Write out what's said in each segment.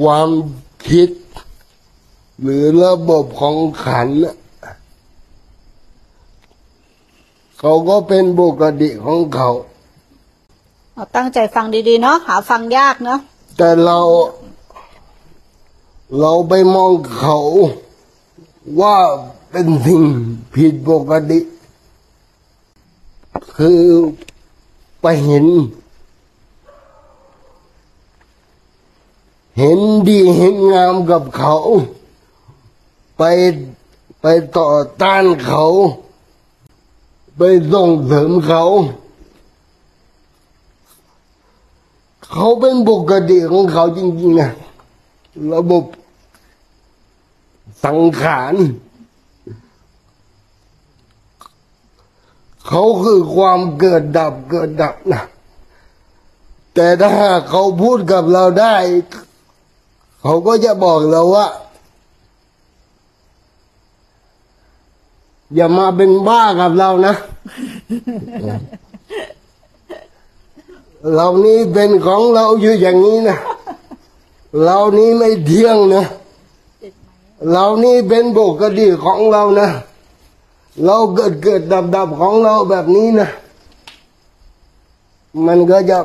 ความคิด หรือระบบของขันธ์น่ะเขาก็เป็นปกติของเขาเราตั้งใจฟังดีๆเนาะหาฟังยากเนาะแต่เราเราไปมองเขาว่าเป็นสิ่งผิดปกติ คือไปเห็น เห็นดีเห็นงามกับเขา ไปไปต่อต้านเขา ไปส่งเสริมเขา เขาเป็นปกติของเขาจริงๆนะระบบสังขารเขาคือความเกิดดับเกิดดับนะแต่ถ้าเขาพูดกับเราได้ เขาก็จะบอกเราว่า อย่ามาเป็นบ้ากับเรานะ เรานี้เป็นของเราอยู่อย่างนี้นะ เรานี้ไม่เที่ยงนะ เรานี้เป็นปกติของเรานะ เราเกิดเกิดดับดับของเราแบบนี้นะ มันก็จะ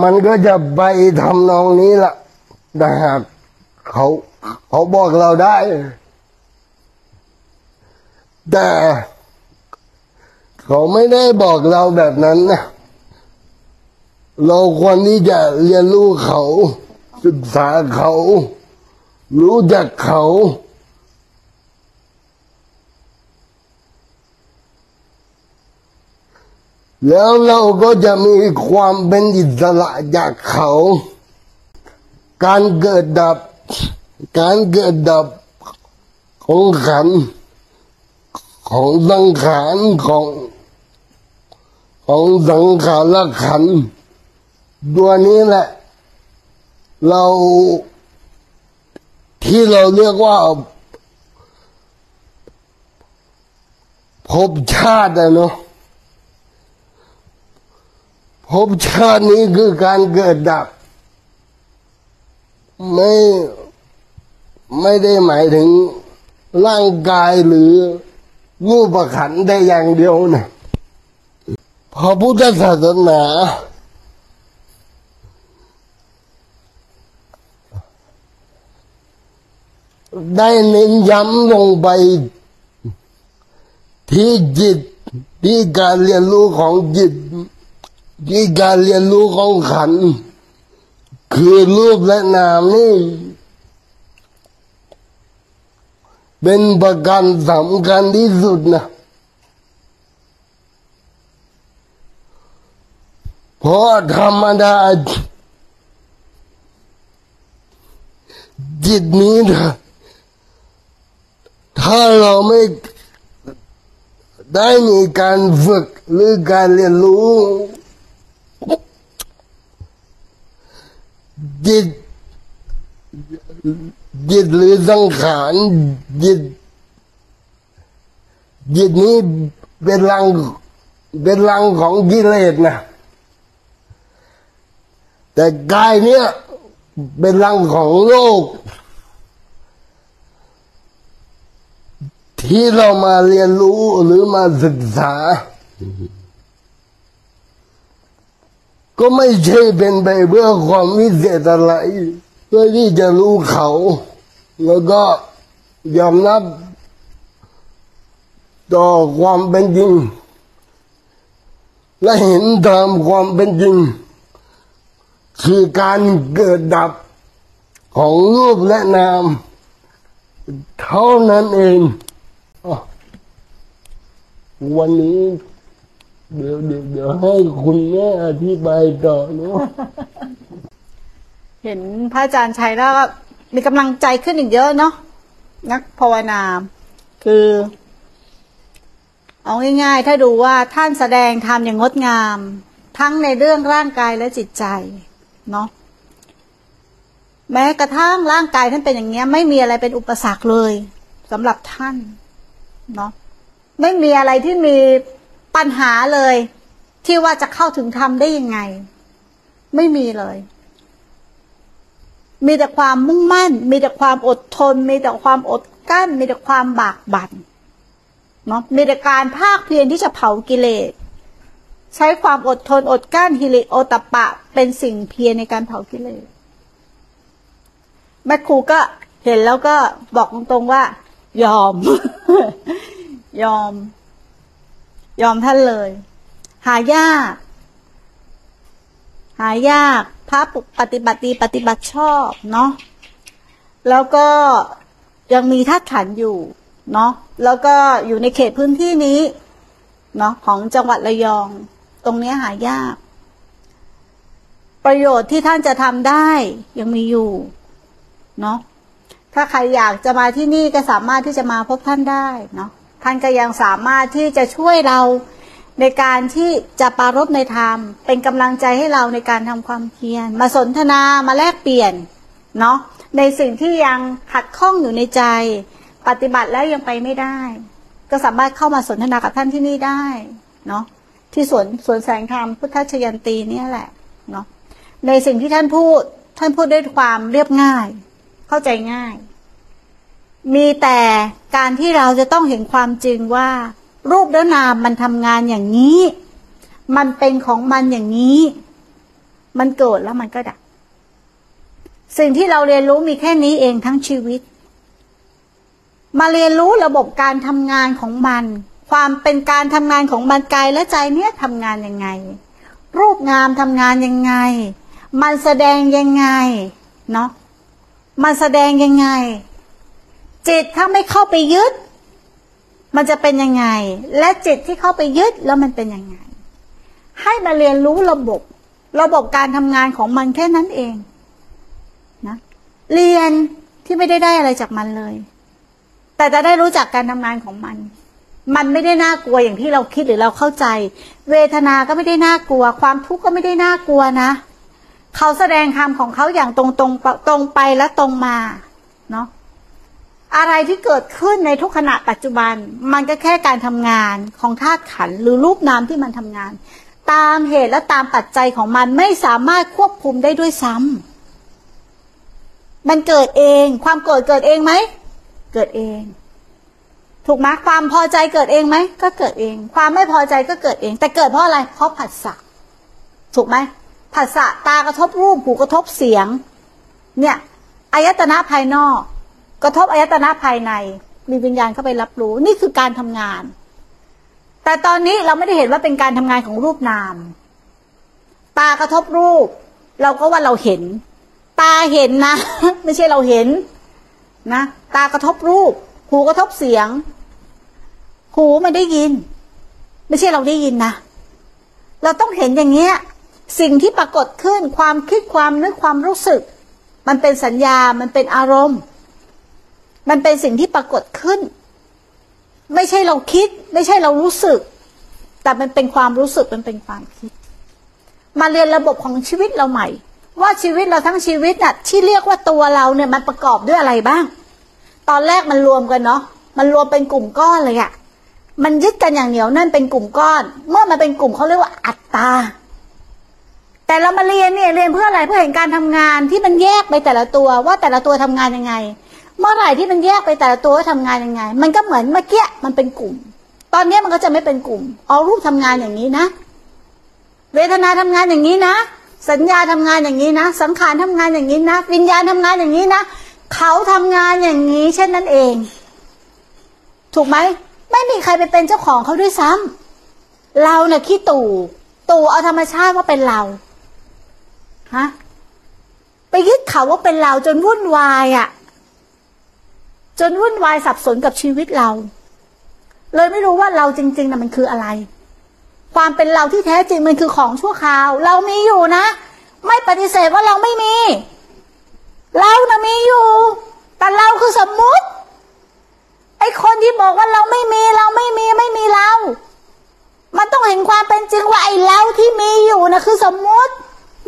มันก็จะไปทำนองนี้ละแต่หากเขาเขาบอกเราได้ แต่เขาไม่ได้บอกเราแบบนั้นนะเราควรที่จะเรียนรู้เขา ศึกษาเขา รู้จักเขา แล้วเราก็จะมีความเป็นอิสระจากเขา การเกิดดับ การเกิดดับของขัน ของสังขารของ ของสังขารขัน ตัวนี้แหละ เราที่เราเรียกว่าภพชาติอะเนาะ ภพชาตินี้คือการเกิดดับ ไม่ไม่ได้หมายถึงร่างกายหรือรูปขันได้อย่างเดียวนะพระพุทธศาสนาได้เน้นย้ำลงไปที่จิตที่การเรียนรู้ของจิต ที่การเรียนรู้ของขัน คือรูปและนามนี่เป็นประการสำคัญที่สุดนะเพราะธรรมดาจิตนี้นะถ้าเราไม่ได้มีการฝึกหรือการเรียนรู้ จิตจิตหรือสังขารจิตจิตนี้เป็นรังเป็นรังของกิเลสนะแต่กายเนี้ยเป็นรังของโลก ที่เรามาเรียนรู้หรือมาศึกษา ก็ไม่ใช่เป็นไปเพื่อความวิเศษอะไรเพื่อที่จะรู้เขา แล้วก็ยอมรับต่อความเป็นจริง และเห็นตามความเป็นจริง คือการเกิดดับของรูปและนาม เท่านั้นเองอวันนี้ เดี๋ยวเดี๋ยวเดี๋ยวให้คุณแม่อธิบายต่อเนาะเห็นพระอาจารย์ชัยแล้วก็มีกำลังใจขึ้นอีกเยอะเนาะนักภาวนาคือ เอาง่ายๆ ถ้าดูว่าท่านแสดงธรรมอย่างงดงาม ทั้งในเรื่องร่างกายและจิตใจเนาะแม้กระทั่งร่างกายท่านเป็นอย่างเงี้ย ไม่มีอะไรเป็นอุปสรรคเลยสำหรับท่านเนาะไม่มีอะไรที่มี ปัญหาเลยที่ว่าจะเข้าถึงธรรมได้ยังไง ไม่มีเลย มีแต่ความมุ่งมั่น มีแต่ความอดทน มีแต่ความอดกั้น มีแต่ความบากบั่นเนาะมีแต่การภาคเพียรที่จะเผากิเลสใช้ความอดทนอดกั้นฮิริโอตปปะเป็นสิ่งเพียรในการเผากิเลสแม่ครูก็เห็นแล้วก็บอกตรงๆว่า ยอม ยอม ยอมท่านเลย หายาก หายาก พระปฏิบัติดีปฏิบัติชอบเนาะแล้วก็ยังมีธาตุขันอยู่เนาะแล้วก็อยู่ในเขตพื้นที่นี้เนาะของจังหวัดระยอง ตรงนี้หายาก ประโยชน์ที่ท่านจะทำได้ยังมีอยู่เนาะถ้าใครอยากจะมาที่นี่ก็สามารถที่จะมาพบท่านได้เนาะ ท่านก็ยังสามารถที่จะช่วยเราในการที่จะปรารบในธรรม เป็นกำลังใจให้เราในการทำความเพียรมาสนทนามาแลกเปลี่ยนเนาะในสิ่งที่ยังขัดข้องอยู่ในใจ ปฏิบัติแล้วยังไปไม่ได้ ก็สามารถเข้ามาสนทนากับท่านที่นี่ได้เนาะที่สวนสวนแสงธรรมพุทธชยันตีเนี่ยแหละเนาะในสิ่งที่ท่านพูดท่านพูดด้วยความเรียบง่าย เข้าใจง่าย มีแต่การที่เราจะต้องเห็นความจริงว่า รูปและนามมันทำงานอย่างนี้ มันเป็นของมันอย่างนี้ มันเกิดแล้วมันก็ดับ สิ่งที่เราเรียนรู้มีแค่นี้เองทั้งชีวิต มาเรียนรู้ระบบการทำงานของมัน ความเป็นการทำงานของมันกายและใจเนี่ยทำงานยังไง รูปงามทำงานยังไง มันแสดงยังไงเนาะมันแสดงยังไง จิตถ้าไม่เข้าไปยึด มันจะเป็นยังไง และจิตที่เข้าไปยึดแล้วมันเป็นยังไง ให้มาเรียนรู้ระบบ ระบบการทำงานของมันแค่นั้นเองนะเรียนที่ไม่ได้ได้อะไรจากมันเลย แต่จะได้รู้จักการทำงานของมัน มันไม่ได้น่ากลัวอย่างที่เราคิดหรือเราเข้าใจ เวทนาก็ไม่ได้น่ากลัว ความทุกข์ก็ไม่ได้น่ากลัวนะเขาแสดงธรรมของเขาอย่างตรงตรงตรงไปและตรงมา เนาะ อะไรที่เกิดขึ้นในทุกขณะปัจจุบัน มันก็แค่การทำงานของธาตุขันหรือรูปนามที่มันทำงาน ตามเหตุและตามปัจจัยของมันไม่สามารถควบคุมได้ด้วยซ้ำมันเกิดเอง ความโกรธเกิดเองไหมเกิดเอง ถูกไหมความพอใจเกิดเองไหมก็เกิดเอง ความไม่พอใจก็เกิดเอง แต่เกิดเพราะอะไรเพราะผัสสะถูกไหมผัสสะตากระทบรูปหูกระทบเสียง เนี่ยอายตนะภายนอก กระทบอายตนะภายใน มีวิญญาณเข้าไปรับรู้ นี่คือการทำงาน แต่ตอนนี้เราไม่ได้เห็นว่าเป็นการทำงานของรูปนาม ตากระทบรูป เราก็ว่าเราเห็น ตาเห็นนะ ไม่ใช่เราเห็นนะ ตากระทบรูป หูกระทบเสียง หูมันได้ยิน ไม่ใช่เราได้ยินนะ เราต้องเห็นอย่างเงี้ย สิ่งที่ปรากฏขึ้นความคิดความนึกความรู้สึก มันเป็นสัญญา มันเป็นอารมณ์ มันเป็นสิ่งที่ปรากฏขึ้น ไม่ใช่เราคิด ไม่ใช่เรารู้สึก แต่มันเป็นความรู้สึกมันเป็นความคิด มาเรียนระบบของชีวิตเราใหม่ ว่าชีวิตเราทั้งชีวิตน่ะ ที่เรียกว่าตัวเราเนี่ยมันประกอบด้วยอะไรบ้าง ตอนแรกมันรวมกันเนาะมันรวมเป็นกลุ่มก้อนเลยอะมันยึดกันอย่างเหนียวนั่นเป็นกลุ่มก้อน เมื่อมันเป็นกลุ่มเขาเรียกว่าอัตตาแต่เรามาเรียนเนี่ยเรียนเพื่ออะไรเพื่อเห็นการทำงานที่มันแยกไปแต่ละตัวว่าแต่ละตัวทำงานยังไง เมื่อไหร่ที่มันแยกไปแต่ละตัวว่าทำงานยังไง มันก็เหมือนเมื่อกี้มันเป็นกลุ่ม ตอนนี้มันก็จะไม่เป็นกลุ่มเอารูปทำงานอย่างนี้นะ เวทนาทำงานอย่างนี้นะ สัญญาทำงานอย่างนี้นะ สังขารทำงานอย่างนี้นะ วิญญาณทำงานอย่างนี้นะ เขาทำงานอย่างนี้ เช่นนั้นเอง ถูกไหม ไม่มีใครไปเป็นเจ้าของเขาด้วยซ้ำเราเนี่ยขี้ตู่ ตู่เอาธรรมชาติว่าเป็นเรา ฮะ ไปยึดเขาว่าเป็นเราจนวุ่นวายอะ่ะ จนวุ่นวายสับสนกับชีวิตเรา เลยไม่รู้ว่าเราจริงๆนะมันคืออะไร ความเป็นเราที่แท้จริงมันคือของชั่วคราว เรามีอยู่นะ ไม่ปฏิเสธว่าเราไม่มี เรานะมีอยู่ แต่เราคือสมมุติ ไอคนที่บอกว่าเราไม่มีเราไม่มีไม่มีเรา มันต้องเห็นความเป็นจริงว่าไอเราที่มีอยู่นะคือสมมุติ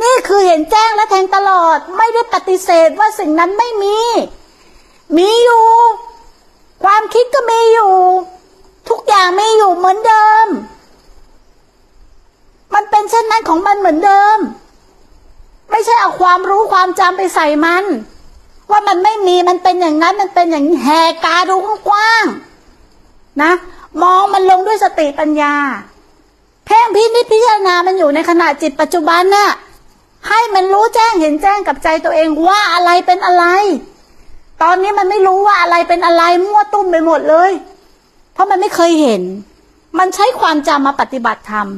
นี่คือเห็นแจ้งและแทงตลอด ไม่ได้ปฏิเสธว่าสิ่งนั้นไม่มี มีอยู่ ความคิดก็มีอยู่ ทุกอย่างมีอยู่เหมือนเดิม มันเป็นเช่นนั้นของมันเหมือนเดิม ไม่ใช่เอาความรู้ความจำไปใส่มัน ว่ามันไม่มีมันเป็นอย่างนั้นมันเป็นอย่างแหกตาดูกว้างๆนะ มองมันลงด้วยสติปัญญา เพ่งพินิจพิจารณามันอยู่ในขณะจิตปัจจุบันน่ะให้มันรู้แจ้งเห็นแจ้งกับใจตัวเองว่าอะไรเป็นอะไร ตอนนี้มันไม่รู้ว่าอะไรเป็นอะไรมั่วตุ้มไปหมดเลย เพราะมันไม่เคยเห็น มันใช้ความจำมาปฏิบัติธรรม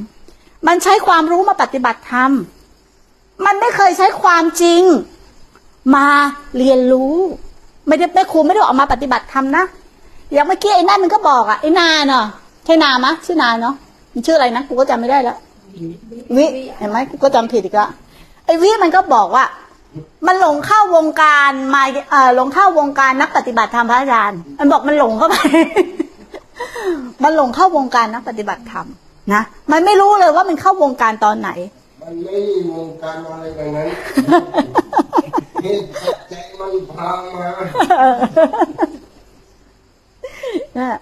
มันใช้ความรู้มาปฏิบัติธรรม มันไม่เคยใช้ความจริง มาเรียนรู้ ไม่ได้แม่ครูไม่ได้ออกมาปฏิบัติธรรมนะอย่างเมื่อกี้ไอ้นั่นมันก็บอกอะไอ้นาเนาะใช่นามะชื่อนาเนาะมันชื่ออะไรนะกูก็จำไม่ได้แล้ววิเห็นไหมกูก็จำผิดอีกละไอ้วิมันก็บอกว่า มันหลงเข้าวงการมาเอ่อหลงเข้าวงการนักปฏิบัติธรรมพระอาจารย์ มันบอกมันหลงเข้าไป มันหลงเข้าวงการนักปฏิบัติธรรมนะ มันไม่รู้เลยว่ามันเข้าวงการตอนไหน มันไม่มีวงการอะไรแบบนั้นเหตุปัจจัยมันพามานะ